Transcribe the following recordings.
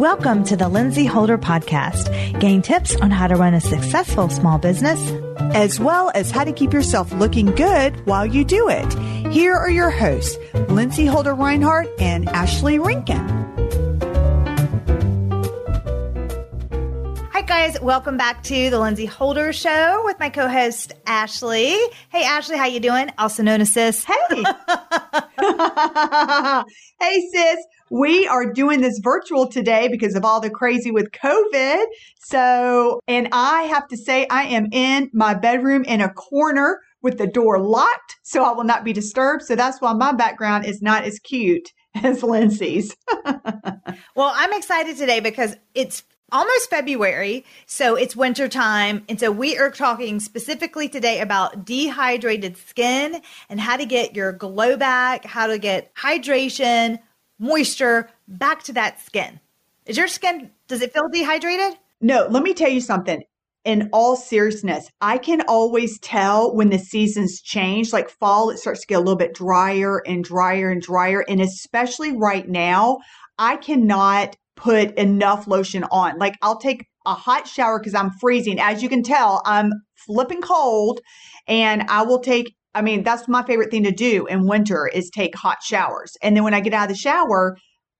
Welcome to the Lindsey Holder Podcast. Gain tips on how to run a successful small business, as well as how to keep yourself looking good while you do it. Here are your hosts, Lindsey Holder Reinhardt and Ashley Rinkin. Hi guys, welcome back to the Lindsey Holder Show with my co-host Ashley. Hey Ashley, how you doing? Also known as Sis. Hey. hey sis, we are doing this virtual today because of all the crazy with COVID. So, and I have to say, I am in my bedroom in a corner with the door locked, so I will not be disturbed. So that's why my background is not as cute as Lindsey's. well, I'm excited today because it's almost February, so it's winter time. And so we are talking specifically today about dehydrated skin and how to get your glow back, how to get hydration, moisture back to that skin. Is your skin, does it feel dehydrated? No, let me tell you something. In all seriousness, I can always tell when the seasons change. Like fall, it starts to get a little bit drier and drier and drier. And especially right now, I cannot put enough lotion on. Like I'll take a hot shower because I'm freezing. As you can tell, I'm flipping cold and I will take I mean, that's my favorite thing to do in winter is take hot showers. And then when I get out of the shower,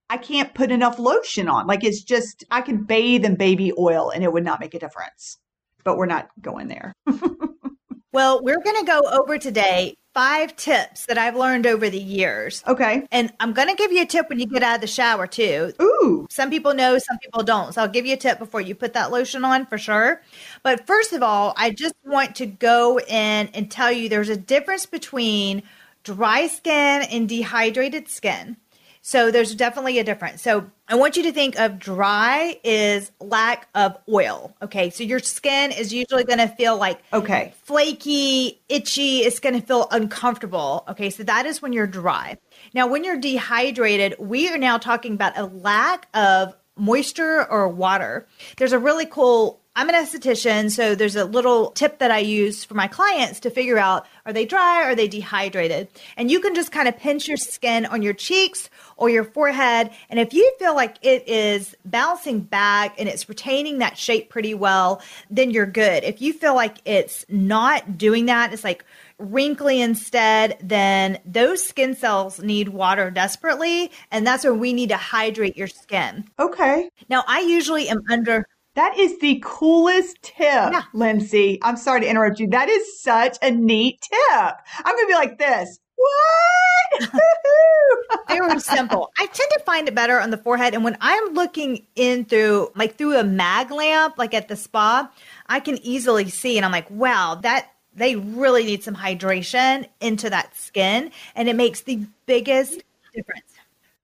I can't put enough lotion on. Like it's just, I can bathe in baby oil and it would not make a difference. But we're not going there. well, we're going to go over today five tips that I've learned over the years. Okay. And I'm going to give you a tip when you get out of the shower too. Ooh. Some people know, some people don't. So I'll give you a tip before you put that lotion on for sure. But first of all, I just want to go in and tell you there's a difference between dry skin and dehydrated skin. So there's definitely a difference. So I want you to think of dry is lack of oil. Okay. So your skin is usually going to feel like okay, flaky, itchy. It's going to feel uncomfortable. Okay. So that is when you're dry. Now, when you're dehydrated, we are now talking about a lack of moisture or water. There's a really cool I'm an esthetician, so there's a little tip that I use for my clients to figure out are they dry, are they dehydrated? And you can just kind of pinch your skin on your cheeks or your forehead. And if you feel like it is bouncing back and it's retaining that shape pretty well, then you're good. If you feel like it's not doing that, it's like wrinkly instead, then those skin cells need water desperately. And that's where we need to hydrate your skin. Okay. Now, I usually am under that is the coolest tip, yeah. Lindsey. I'm sorry to interrupt you. That is such a neat tip. I'm going to be like this. What? Very simple. I tend to find it better on the forehead. And when I'm looking in through, like through a mag lamp, like at the spa, I can easily see. And I'm like, wow, that they really need some hydration into that skin. And it makes the biggest difference.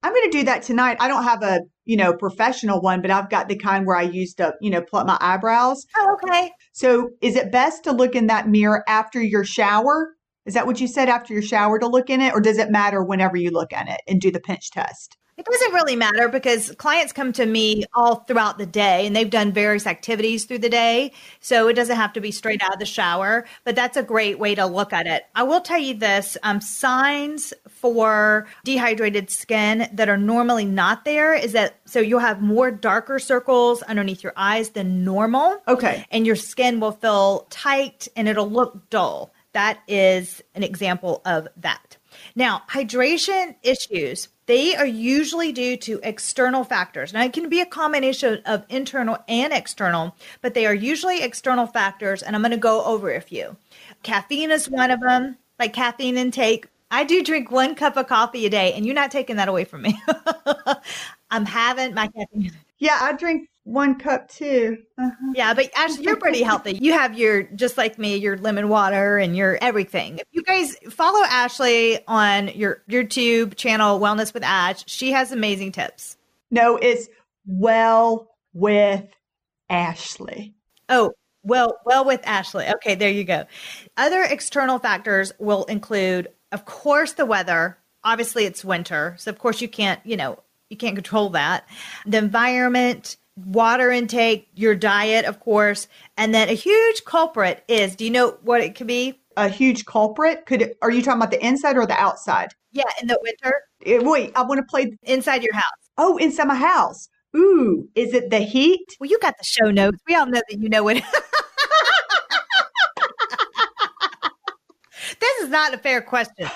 I'm going to do that tonight. I don't have a, you know, professional one, but I've got the kind where I used to, you know, pluck my eyebrows. Oh, okay. So is it best to look in that mirror after your shower? Is that what you said after your shower to look in it? Or does it matter whenever you look in it and do the pinch test? It doesn't really matter because clients come to me all throughout the day and they've done various activities through the day. So it doesn't have to be straight out of the shower, but that's a great way to look at it. I will tell you this um, signs for dehydrated skin that are normally not there is that so you'll have more darker circles underneath your eyes than normal. Okay. And your skin will feel tight and it'll look dull. That is an example of that. Now, hydration issues they are usually due to external factors. Now, it can be a combination of internal and external, but they are usually external factors. And I'm going to go over a few. Caffeine is one of them, like caffeine intake. I do drink one cup of coffee a day, and you're not taking that away from me. I'm having my caffeine. Yeah, I drink one cup too. Uh-huh. Yeah, but Ashley, you're pretty healthy. You have your just like me, your lemon water and your everything. If you guys follow Ashley on your YouTube channel, Wellness with Ash, she has amazing tips. No, it's well with Ashley. Oh, well, well with Ashley. Okay, there you go. Other external factors will include, of course, the weather. Obviously, it's winter, so of course you can't, you know, you can't control that. The environment water intake, your diet, of course, and then a huge culprit is do you know what it could be? A huge culprit? Could are you talking about the inside or the outside? Yeah, in the winter. It, eh, wait, I want to play inside your house. Oh, inside my house. Ooh, is it the heat? Well, you got the show notes. We all know that you know it. this is not a fair question.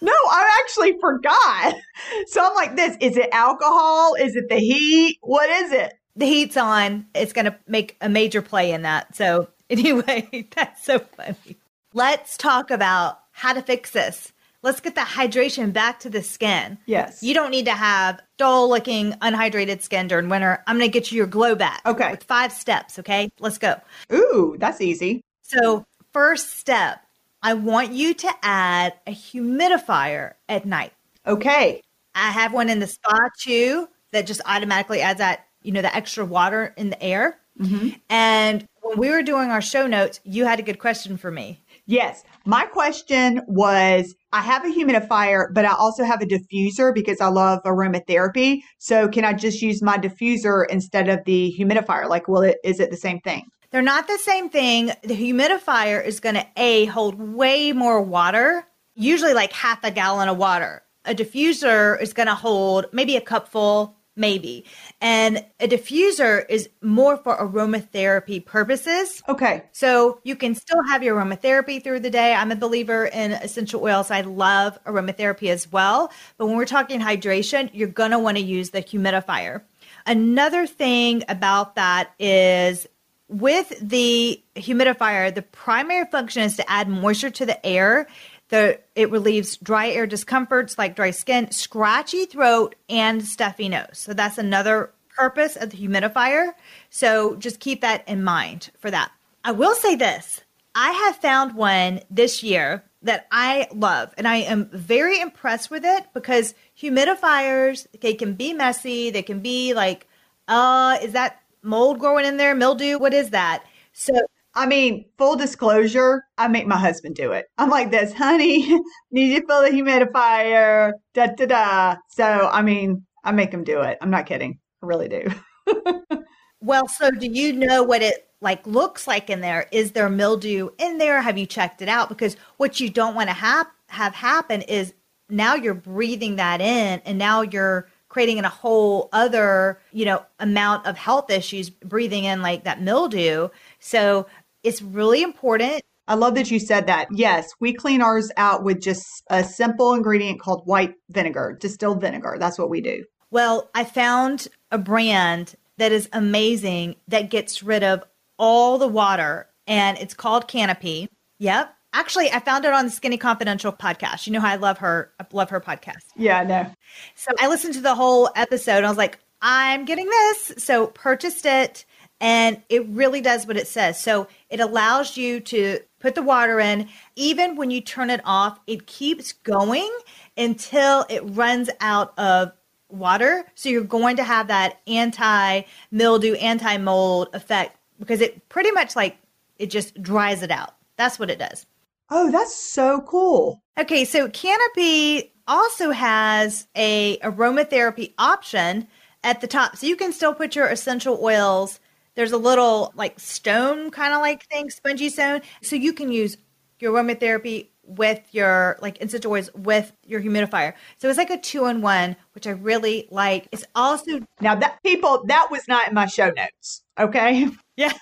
No, I actually forgot. So I'm like this. Is it alcohol? Is it the heat? What is it? The heat's on. It's going to make a major play in that. So, anyway, that's so funny. Let's talk about how to fix this. Let's get the hydration back to the skin. Yes. You don't need to have dull looking, unhydrated skin during winter. I'm going to get you your glow back. Okay. With five steps. Okay. Let's go. Ooh, that's easy. So, first step, I want you to add a humidifier at night. Okay. I have one in the spa too that just automatically adds that, you know, the extra water in the air. Mm-hmm. And when we were doing our show notes, you had a good question for me. Yes. My question was I have a humidifier, but I also have a diffuser because I love aromatherapy. So can I just use my diffuser instead of the humidifier? Like, will it, is it the same thing? They're not the same thing. The humidifier is going to A, hold way more water, usually like half a gallon of water. A diffuser is going to hold maybe a cupful, maybe. And a diffuser is more for aromatherapy purposes. Okay. So you can still have your aromatherapy through the day. I'm a believer in essential oils. I love aromatherapy as well. But when we're talking hydration, you're going to want to use the humidifier. Another thing about that is with the humidifier, the primary function is to add moisture to the air. The, it relieves dry air discomforts like dry skin, scratchy throat, and stuffy nose. So that's another purpose of the humidifier. So just keep that in mind for that. I will say this I have found one this year that I love, and I am very impressed with it because humidifiers, they can be messy. They can be like, uh, is that mold growing in there? Mildew? What is that? So I mean, full disclosure, I make my husband do it. I'm like this, honey, need you to fill the humidifier, da da da. So, I mean, I make him do it. I'm not kidding. I really do. Well, so do you know what it like looks like in there? Is there mildew in there? Have you checked it out? Because what you don't want to have have happen is now you're breathing that in, and now you're creating a whole other you know amount of health issues breathing in like that mildew. So it's really important. I love that you said that. Yes, we clean ours out with just a simple ingredient called white vinegar, distilled vinegar. That's what we do. Well, I found a brand that is amazing that gets rid of all the water, and it's called Canopy. Yep. Actually, I found it on the Skinny Confidential podcast. You know how I love her, I love her podcast. Yeah, no. So I listened to the whole episode. And I was like, I'm getting this. So purchased it, and it really does what it says. So it allows you to put the water in. Even when you turn it off, it keeps going until it runs out of water. So you're going to have that anti mildew, anti mold effect because it pretty much like it just dries it out. That's what it does. Oh, that's so cool. Okay, so Canopy also has a aromatherapy option at the top. So you can still put your essential oils. There's a little like stone kind of like thing, spongy stone. So you can use your aromatherapy with your like essential oils with your humidifier. So it's like a two in one, which I really like. It's also Now, that people, that was not in my show notes. Okay. yeah.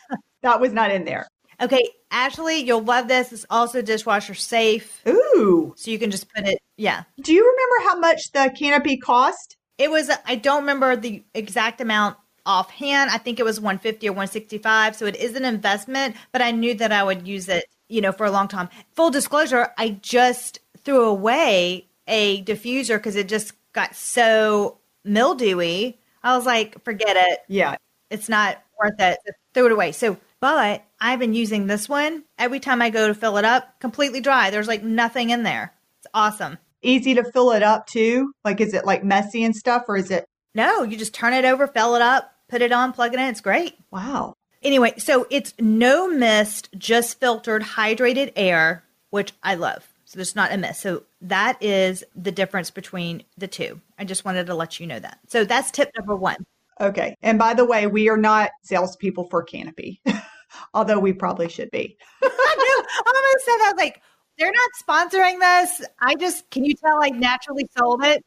That was not in there. Okay, Ashley, you'll love this. It's also dishwasher safe. Ooh. So you can just put it, yeah. Do you remember how much the canopy cost? It was uh, I don't remember the exact amount offhand. I think it was 150 or 165. So it is an investment, but I knew that I would use it, you know, for a long time. Full disclosure, I just threw away a diffuser because it just got so mildewy. I was like, forget it. Yeah. It's not worth it. Throw it away. So, but I've been using this one every time I go to fill it up, completely dry. There's like nothing in there. It's awesome. Easy to fill it up too. Like, is it like messy and stuff or is it? No, you just turn it over, fill it up, put it on, plug it in. It's great. Wow. Anyway, so it's no mist, just filtered hydrated air, which I love. So there's not a mist. So that is the difference between the two. I just wanted to let you know that. So that's tip number one. Okay. And by the way, we are not salespeople for Canopy, although we probably should be. I knew. I almost said that. I was like, They're not sponsoring this. I just, can you tell I naturally sold it?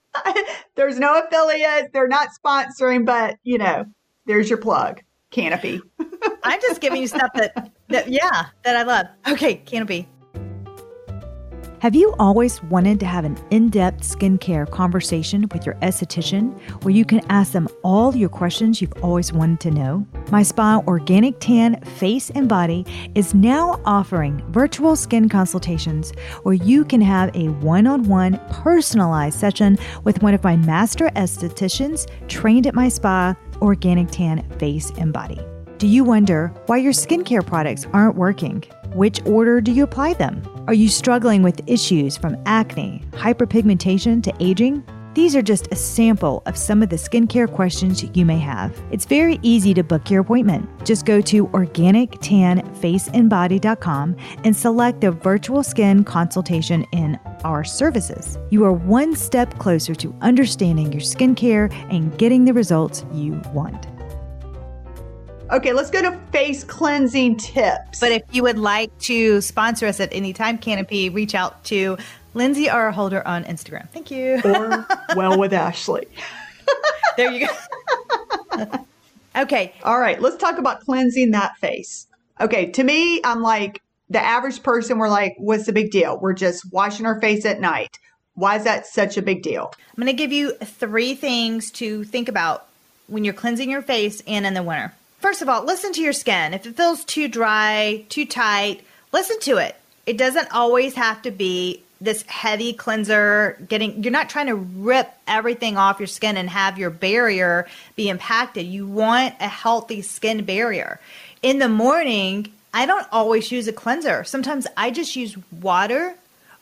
there's no affiliates. They're not sponsoring, but you know, there's your plug. Canopy. I'm just giving you stuff that, that, yeah, that I love. Okay, Canopy. Have you always wanted to have an in depth skincare conversation with your esthetician where you can ask them all your questions you've always wanted to know? My spa Organic Tan Face and Body is now offering virtual skin consultations where you can have a one on one personalized session with one of my master estheticians trained at my spa Organic Tan Face and Body. Do you wonder why your skincare products aren't working? Which order do you apply them? Are you struggling with issues from acne, hyperpigmentation to aging? These are just a sample of some of the skincare questions you may have. It's very easy to book your appointment. Just go to organictanfaceandbody.com and select the virtual skin consultation in our services. You are one step closer to understanding your skincare and getting the results you want. Okay, let's go to face cleansing tips. But if you would like to sponsor us at any time, Canopy, reach out to Lindsey R. Holder on Instagram. Thank you. Or Well with Ashley. there you go. okay. All right, let's talk about cleansing that face. Okay, to me, I'm like the average person, we're like, what's the big deal? We're just washing our face at night. Why is that such a big deal? I'm going to give you three things to think about when you're cleansing your face and in the winter. First of all, listen to your skin. If it feels too dry, too tight, listen to it. It doesn't always have to be this heavy cleanser getting you're not trying to rip everything off your skin and have your barrier be impacted. You want a healthy skin barrier. In the morning, I don't always use a cleanser. Sometimes I just use water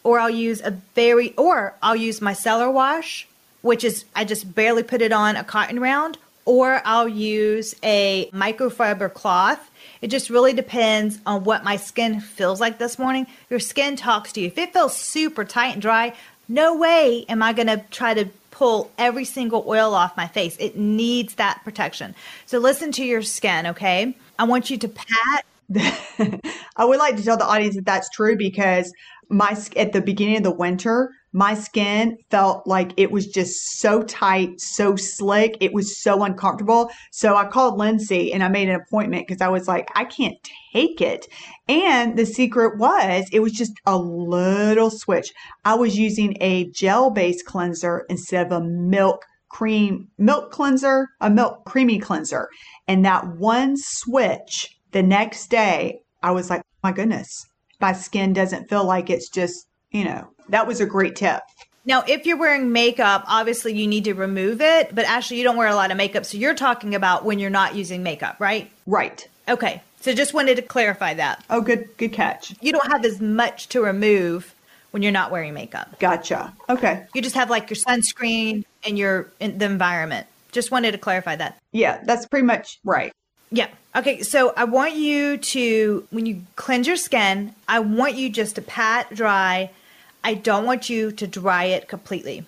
or I'll use a very or I'll use micellar wash, which is I just barely put it on a cotton round or I'll use a microfiber cloth. It just really depends on what my skin feels like this morning. Your skin talks to you. If it feels super tight and dry, no way am I going to try to pull every single oil off my face. It needs that protection. So listen to your skin, okay? I want you to pat. I would like to tell the audience that that's true because my at the beginning of the winter, my skin felt like it was just so tight, so slick. It was so uncomfortable. So I called Lindsey and I made an appointment because I was like, I can't take it. And the secret was it was just a little switch. I was using a gel based cleanser instead of a milk cream, milk cleanser, a milk creamy cleanser. And that one switch the next day, I was like, oh my goodness, my skin doesn't feel like it's just, you know, that was a great tip. Now, if you're wearing makeup, obviously you need to remove it, but actually you don't wear a lot of makeup. So you're talking about when you're not using makeup, right? Right. Okay. So just wanted to clarify that. Oh, good good catch. You don't have as much to remove when you're not wearing makeup. Gotcha. Okay. You just have like your sunscreen and your in the environment. Just wanted to clarify that. Yeah, that's pretty much right. Yeah. Okay, so I want you to when you cleanse your skin, I want you just to pat dry I don't want you to dry it completely.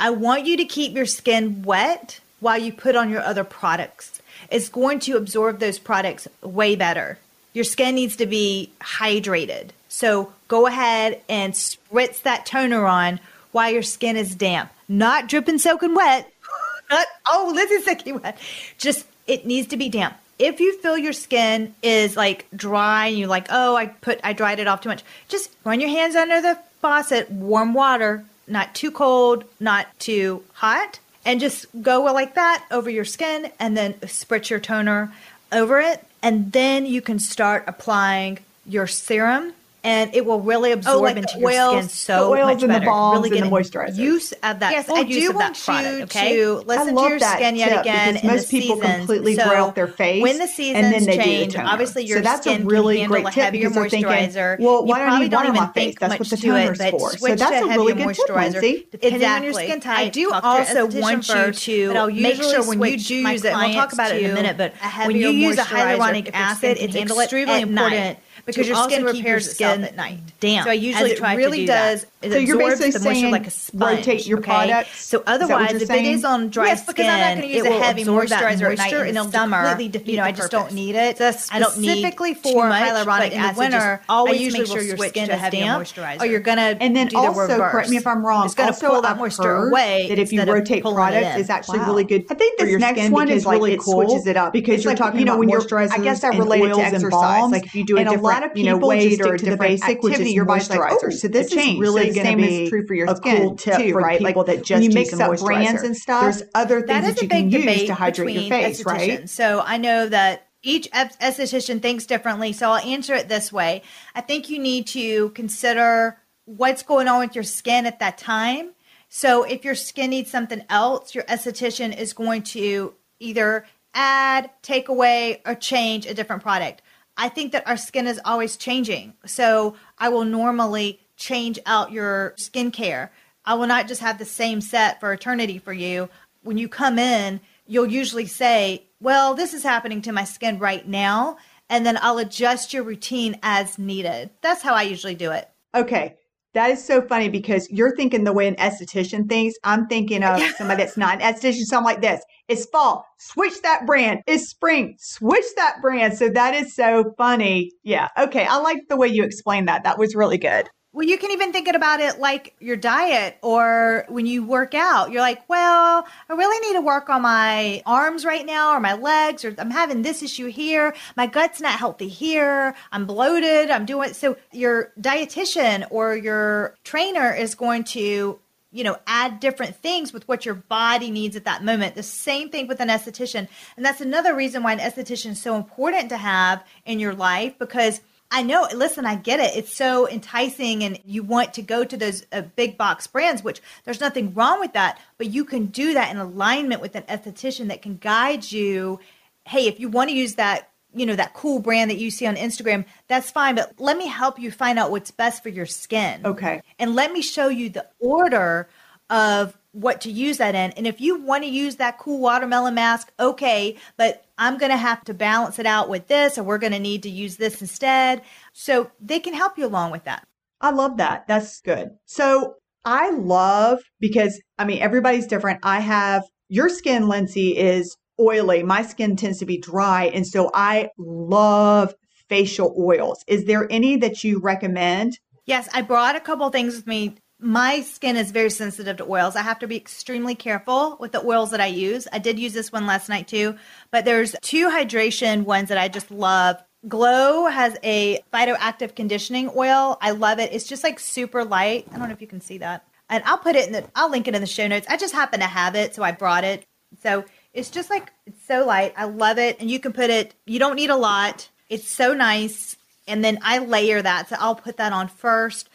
I want you to keep your skin wet while you put on your other products. It's going to absorb those products way better. Your skin needs to be hydrated. So go ahead and spritz that toner on while your skin is damp. Not dripping soaking wet. Not, oh, is soaking wet. Just, it needs to be damp. If you feel your skin is like dry and you're like, oh, I put, I dried it off too much, just run your hands under the faucet, warm water, not too cold, not too hot, and just go like that over your skin and then spritz your toner over it. And then you can start applying your serum and it will really absorb oh, like into your oils, skin so oils much and better. The balms really get moisturizer. Use of that. Yes, I do want product, you okay? to listen to your skin yet again. Most people seasons. completely so dry out their face when the seasons and then they change. The obviously, your so that's skin a really can handle great a heavier moisturizer. Thinking, well, why don't, you don't even think That's what the to it, but for. So that's a really good Depending on your skin type, I do also want you to make sure when you do use it. We'll talk about it in a minute, but when you use a hyaluronic acid, it's extremely important because to your skin also keep repairs your itself skin at night. damp, So I usually try really to do does. That. It So you're basically the saying like a sponge. rotate your okay? products? So Is that what otherwise, if it saying? is on dry Yes, skin, because I'm not gonna use it a will heavy absorb that moisturizer at night moisture in and the summer. completely defeat You know, I just don't need it. So I don't need specifically too for much, hyaluronic but in the acid, winter, just always I usually make sure your skin to is damp, moisturizer. or you're gonna And then do the also, reverse. correct me if I'm wrong. It's gonna also, pull that I've moisture away That if you rotate pulling it products, in. it's actually really good. I think this next one is like, really it cool switches it up because you're talking about when moisturizers. I guess I and relate it to oils and exercise. Like, if you do a and a lot of you know, people weight just or to the basic, which is your body's like, oh, so this is really So going to be true for your a skin, cool tip too, for right? people Like, that just you use mix up brands and stuff, There's other things that a you can use to hydrate your face, right? So I know that each esthetician thinks differently. So I'll answer it this way. I think you need to consider what's going on with your skin at that time. So if your skin needs something else, your esthetician is going to either add, take away, or change a different product. I think that our skin is always changing. So I will normally change out your skincare. I will not just have the same set for eternity for you. When you come in, you'll usually say, Well, this is happening to my skin right now. And then I'll adjust your routine as needed. That's how I usually do it. Okay. That is so funny because you're thinking the way an esthetician thinks. I'm thinking of somebody that's not an esthetician. So I'm like this. It's fall. Switch that brand. It's spring. Switch that brand. So that is so funny. Yeah. Okay. I like the way you explained that. That was really good. Well, you can even think about it like your diet or when you work out. You're like, well, I really need to work on my arms right now or my legs, or I'm having this issue here. My gut's not healthy here. I'm bloated. I'm doing so. Your dietitian or your trainer is going to you know, add different things with what your body needs at that moment. The same thing with an esthetician. And that's another reason why an esthetician is so important to have in your life because I know, listen, I get it. It's so enticing and you want to go to those uh, big box brands, which there's nothing wrong with that, but you can do that in alignment with an esthetician that can guide you. Hey, if you want to use that, you know, that cool brand that you see on Instagram, that's fine, but let me help you find out what's best for your skin. Okay. And let me show you the order of what to use that in. And if you want to use that cool watermelon mask, okay, but I'm going to have to balance it out with this, or we're going to need to use this instead. So they can help you along with that. I love that. That's good. So I love because I mean everybody's different. I have your skin, Lindsey, is oily. My skin tends to be dry, and so I love facial oils. Is there any that you recommend? Yes, I brought a couple things with me. My skin is very sensitive to oils. I have to be extremely careful with the oils that I use. I did use this one last night too, but there's two hydration ones that I just love. Glo has a phytoactive conditioning oil. I love it. It's just like super light. I don't know if you can see that. And I'll put it in the I'll link it in the show notes. I just happen to have it, so I brought it. So it's just like it's so light. I love it. And you can put it, you don't need a lot. It's so nice. And then I layer that. So I'll put that on first.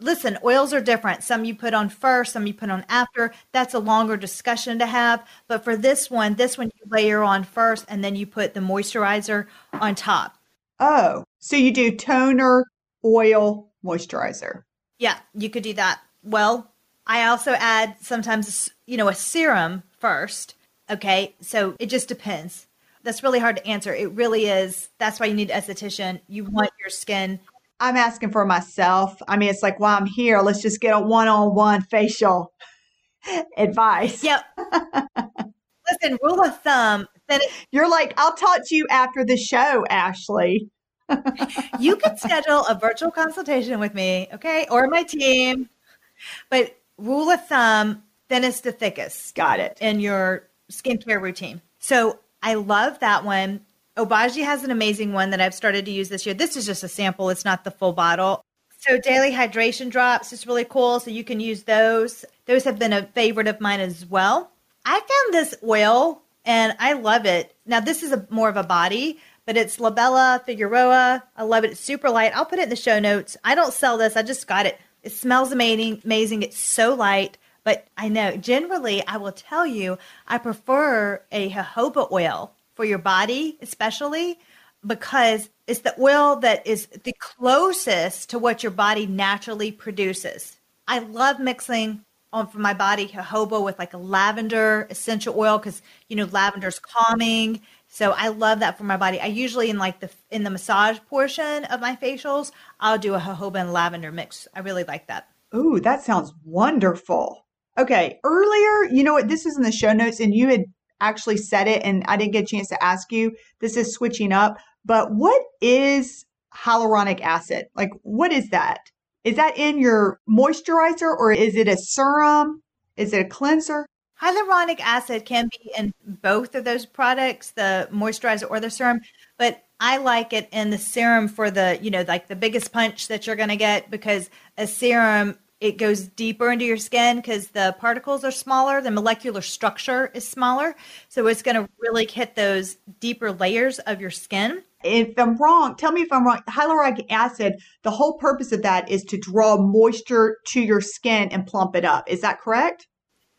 Listen, oils are different. Some you put on first, some you put on after. That's a longer discussion to have. But for this one, this one you layer on first and then you put the moisturizer on top. Oh, so you do toner, oil, moisturizer. Yeah, you could do that. Well, I also add sometimes, you know, a serum first. Okay, so it just depends. That's really hard to answer. It really is. That's why you need an esthetician. You want your skin. I'm asking for myself. I mean, it's like while I'm here, let's just get a one-on-one facial advice. Yep. Listen, rule of thumb. Then it, You're like, I'll talk to you after the show, Ashley. you can schedule a virtual consultation with me, okay, or my team. But rule of thumb, thinnest to thickest Got it. in your skincare routine. So I love that one. Obagi has an amazing one that I've started to use this year. This is just a sample, it's not the full bottle. So daily hydration drops is really cool. So you can use those. Those have been a favorite of mine as well. I found this oil and I love it. Now this is a more of a body, but it's La Bella Figura. I love it. It's super light. I'll put it in the show notes. I don't sell this. I just got it. It smells amazing. Amazing. It's so light. But I know generally, I will tell you, I prefer a jojoba oil for your body, especially because it's the oil that is the closest to what your body naturally produces. I love mixing on for my body jojoba with like a lavender essential oil because you know lavender's calming. So I love that for my body. I usually in like the in the massage portion of my facials, I'll do a jojoba and lavender mix. I really like that. Ooh, that sounds wonderful. Okay, earlier, you know what? This is in the show notes, and you had actually said it, and I didn't get a chance to ask you. This is switching up, but what is hyaluronic acid? Like, what is that? Is that in your moisturizer or is it a serum? Is it a cleanser? Hyaluronic acid can be in both of those products, the moisturizer or the serum, but I like it in the serum for the, you know, like the biggest punch that you're going to get because a serum it goes deeper into your skin because the particles are smaller, the molecular structure is smaller, so it's going to really hit those deeper layers of your skin. If I'm wrong, tell me if I'm wrong. Hyaluronic acid, the whole purpose of that is to draw moisture to your skin and plump it up. Is that correct?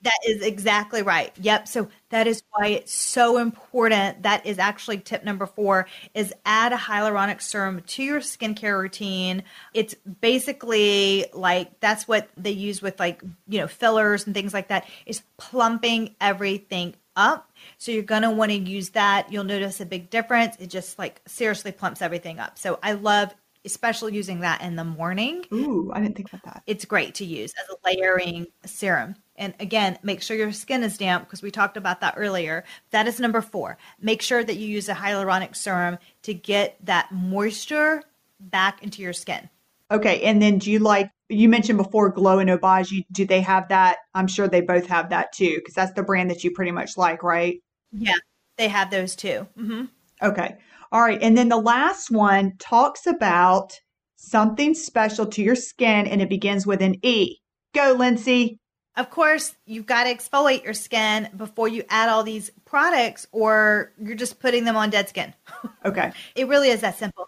That is exactly right. Yep. So that is why it's so important. That is actually tip number four is add a hyaluronic serum to your skincare routine. It's basically like that's what they use with like, you know, fillers and things like that is plumping everything up. So you're going to want to use that. You'll notice a big difference. It just like seriously plumps everything up. So I love especially using that in the morning. Ooh, I didn't think about that. It's great to use as a layering serum. And again, make sure your skin is damp because we talked about that earlier. That is number four. Make sure that you use a hyaluronic serum to get that moisture back into your skin. Okay. And then do you like, you mentioned before Glo and Obagi. Do they have that? I'm sure they both have that too because that's the brand that you pretty much like, right? Yeah, they have those too. Mm-hmm. Okay. All right. And then the last one talks about something special to your skin and it begins with an E. Go, Lindsey. Of course, you've got to exfoliate your skin before you add all these products, or you're just putting them on dead skin. Okay. it really is that simple.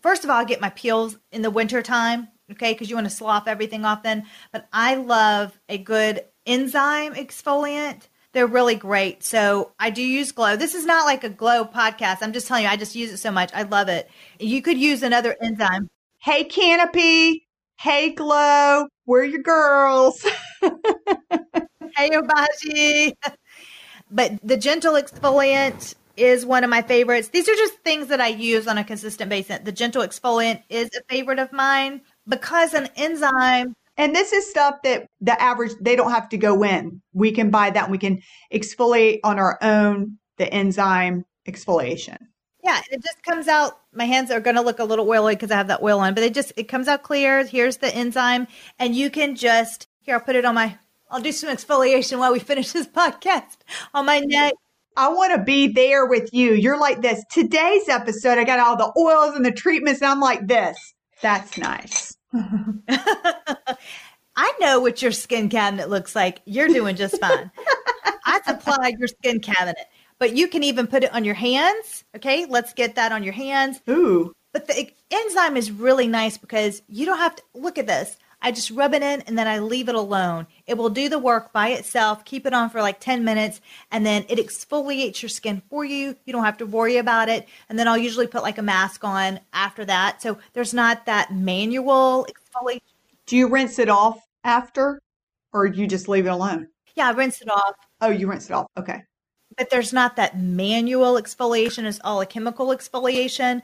First of all, I get my peels in the winter time, okay, because you want to slough everything off then. But I love a good enzyme exfoliant. They're really great. So I do use Glo. This is not like a Glo podcast. I'm just telling you, I just use it so much. I love it. You could use another enzyme. Hey, Canopy. Hey, Glo. We're your girls. hey, Obagi. but the gentle exfoliant is one of my favorites. These are just things that I use on a consistent basis. The gentle exfoliant is a favorite of mine because an enzyme and this is stuff that the average they don't have to go in. We can buy that and we can exfoliate on our own the enzyme exfoliation. Yeah, it just comes out. My hands are going to look a little oily because I have that oil on, but it just it comes out clear. Here's the enzyme, and you can just here. I'll put it on my. I'll do some exfoliation while we finish this podcast on my neck. I want to be there with you. You're like this. Today's episode, I got all the oils and the treatments, and I'm like this. That's nice. I know what your skin cabinet looks like. You're doing just fine. I supplied your skin cabinet but you can even put it on your hands. Okay, let's get that on your hands. Ooh. But the enzyme is really nice because you don't have to look at this. I just rub it in and then I leave it alone. It will do the work by itself. Keep it on for like 10 minutes and then it exfoliates your skin for you. You don't have to worry about it. And then I'll usually put like a mask on after that. So there's not that manual exfoliation. Do you rinse it off after or you just leave it alone? Yeah, I rinse it off. Oh, you rinse it off. Okay but there's not that manual exfoliation, it's all a chemical exfoliation.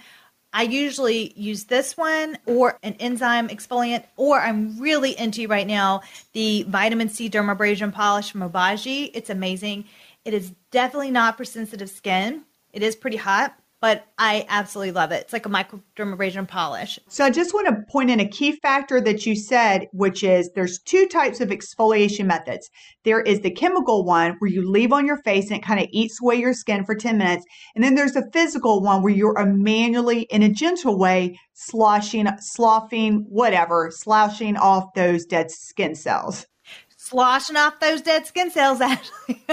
I usually use this one or an enzyme exfoliant, or I'm really into right now the vitamin C dermabrasion polish from Obagi. It's amazing. It is definitely not for sensitive skin. It is pretty hot, but I absolutely love it. It's like a microdermabrasion polish. So I just want to point in a key factor that you said, which is there's two types of exfoliation methods. There is the chemical one where you leave on your face and it kind of eats away your skin for 10 minutes. And then there's a physical one where you're manually, in a gentle way, sloshing, sloughing, whatever, slouching off those dead skin cells. Sloshing off those dead skin cells, actually.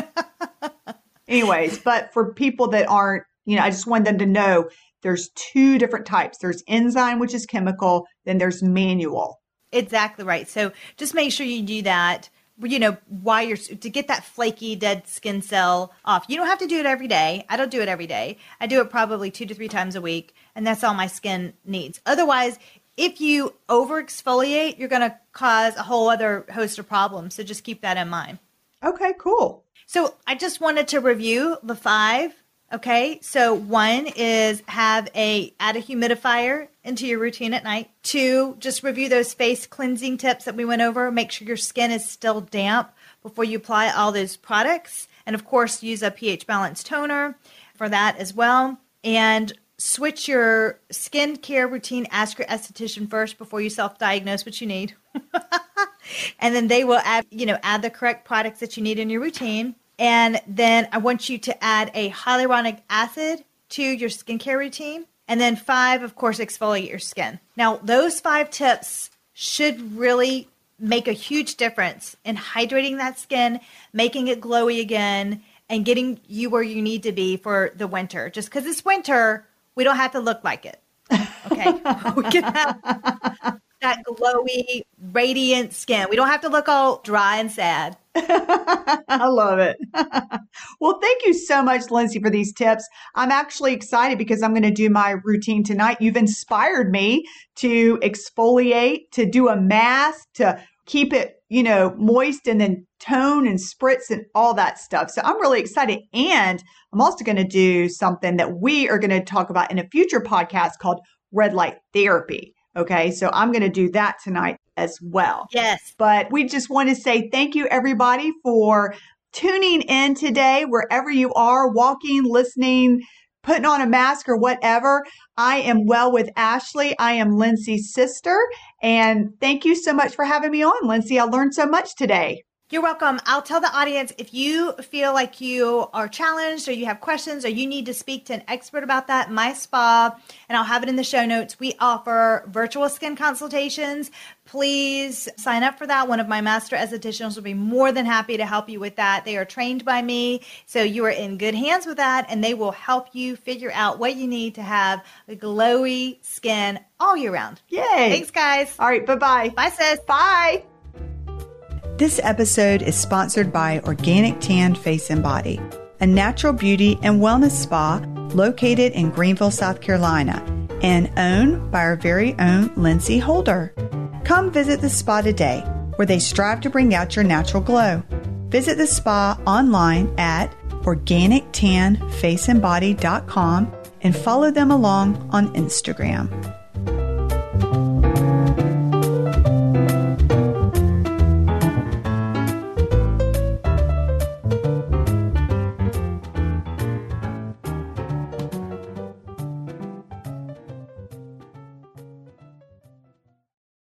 Anyways, but for people that aren't you know, I just want them to know there's two different types. There's enzyme, which is chemical, then there's manual. Exactly right. So just make sure you do that. You know, why you're to get that flaky dead skin cell off. You don't have to do it every day. I don't do it every day. I do it probably two to three times a week, and that's all my skin needs. Otherwise, if you over exfoliate, you're going to cause a whole other host of problems. So just keep that in mind. Okay, cool. So I just wanted to review the five Okay, so one is have a add a humidifier into your routine at night. Two, just review those face cleansing tips that we went over. Make sure your skin is still damp before you apply all those products. And of course, use a pH balanced toner for that as well. And switch your skincare routine. Ask your esthetician first before you self diagnose what you need. and then they will add, you know, add the correct products that you need in your routine. And then I want you to add a hyaluronic acid to your skincare routine. And then five, of course, exfoliate your skin. Now, those five tips should really make a huge difference in hydrating that skin, making it glowy again, and getting you where you need to be for the winter. Just because it's winter, we don't have to look like it. Okay. we can have that glowy, radiant skin. We don't have to look all dry and sad. I love it. well, thank you so much, Lindsey, for these tips. I'm actually excited because I'm going to do my routine tonight. You've inspired me to exfoliate, to do a mask, to keep it, you know, moist and then tone and spritz and all that stuff. So I'm really excited. And I'm also going to do something that we are going to talk about in a future podcast called red light therapy. Okay. So I'm going to do that tonight as well. Yes. But we just want to say thank you, everybody, for tuning in today, wherever you are, walking, listening, putting on a mask or whatever. I am well with Ashley. I am Lindsey's sister. And thank you so much for having me on, Lindsey. I learned so much today. You're welcome. I'll tell the audience if you feel like you are challenged or you have questions or you need to speak to an expert about that, my spa, and I'll have it in the show notes. We offer virtual skin consultations. Please sign up for that. One of my master estheticians will be more than happy to help you with that. They are trained by me, so you are in good hands with that, and they will help you figure out what you need to have a glowy skin all year round. Yay. Thanks, guys. All right. Bye bye. Bye, sis. Bye. This episode is sponsored by Organic Tan Face and Body, a natural beauty and wellness spa located in Greenville, South Carolina, and owned by our very own Lindsey Holder. Come visit the spa today, where they strive to bring out your natural glow. Visit the spa online at organictanfaceandbody.com and follow them along on Instagram.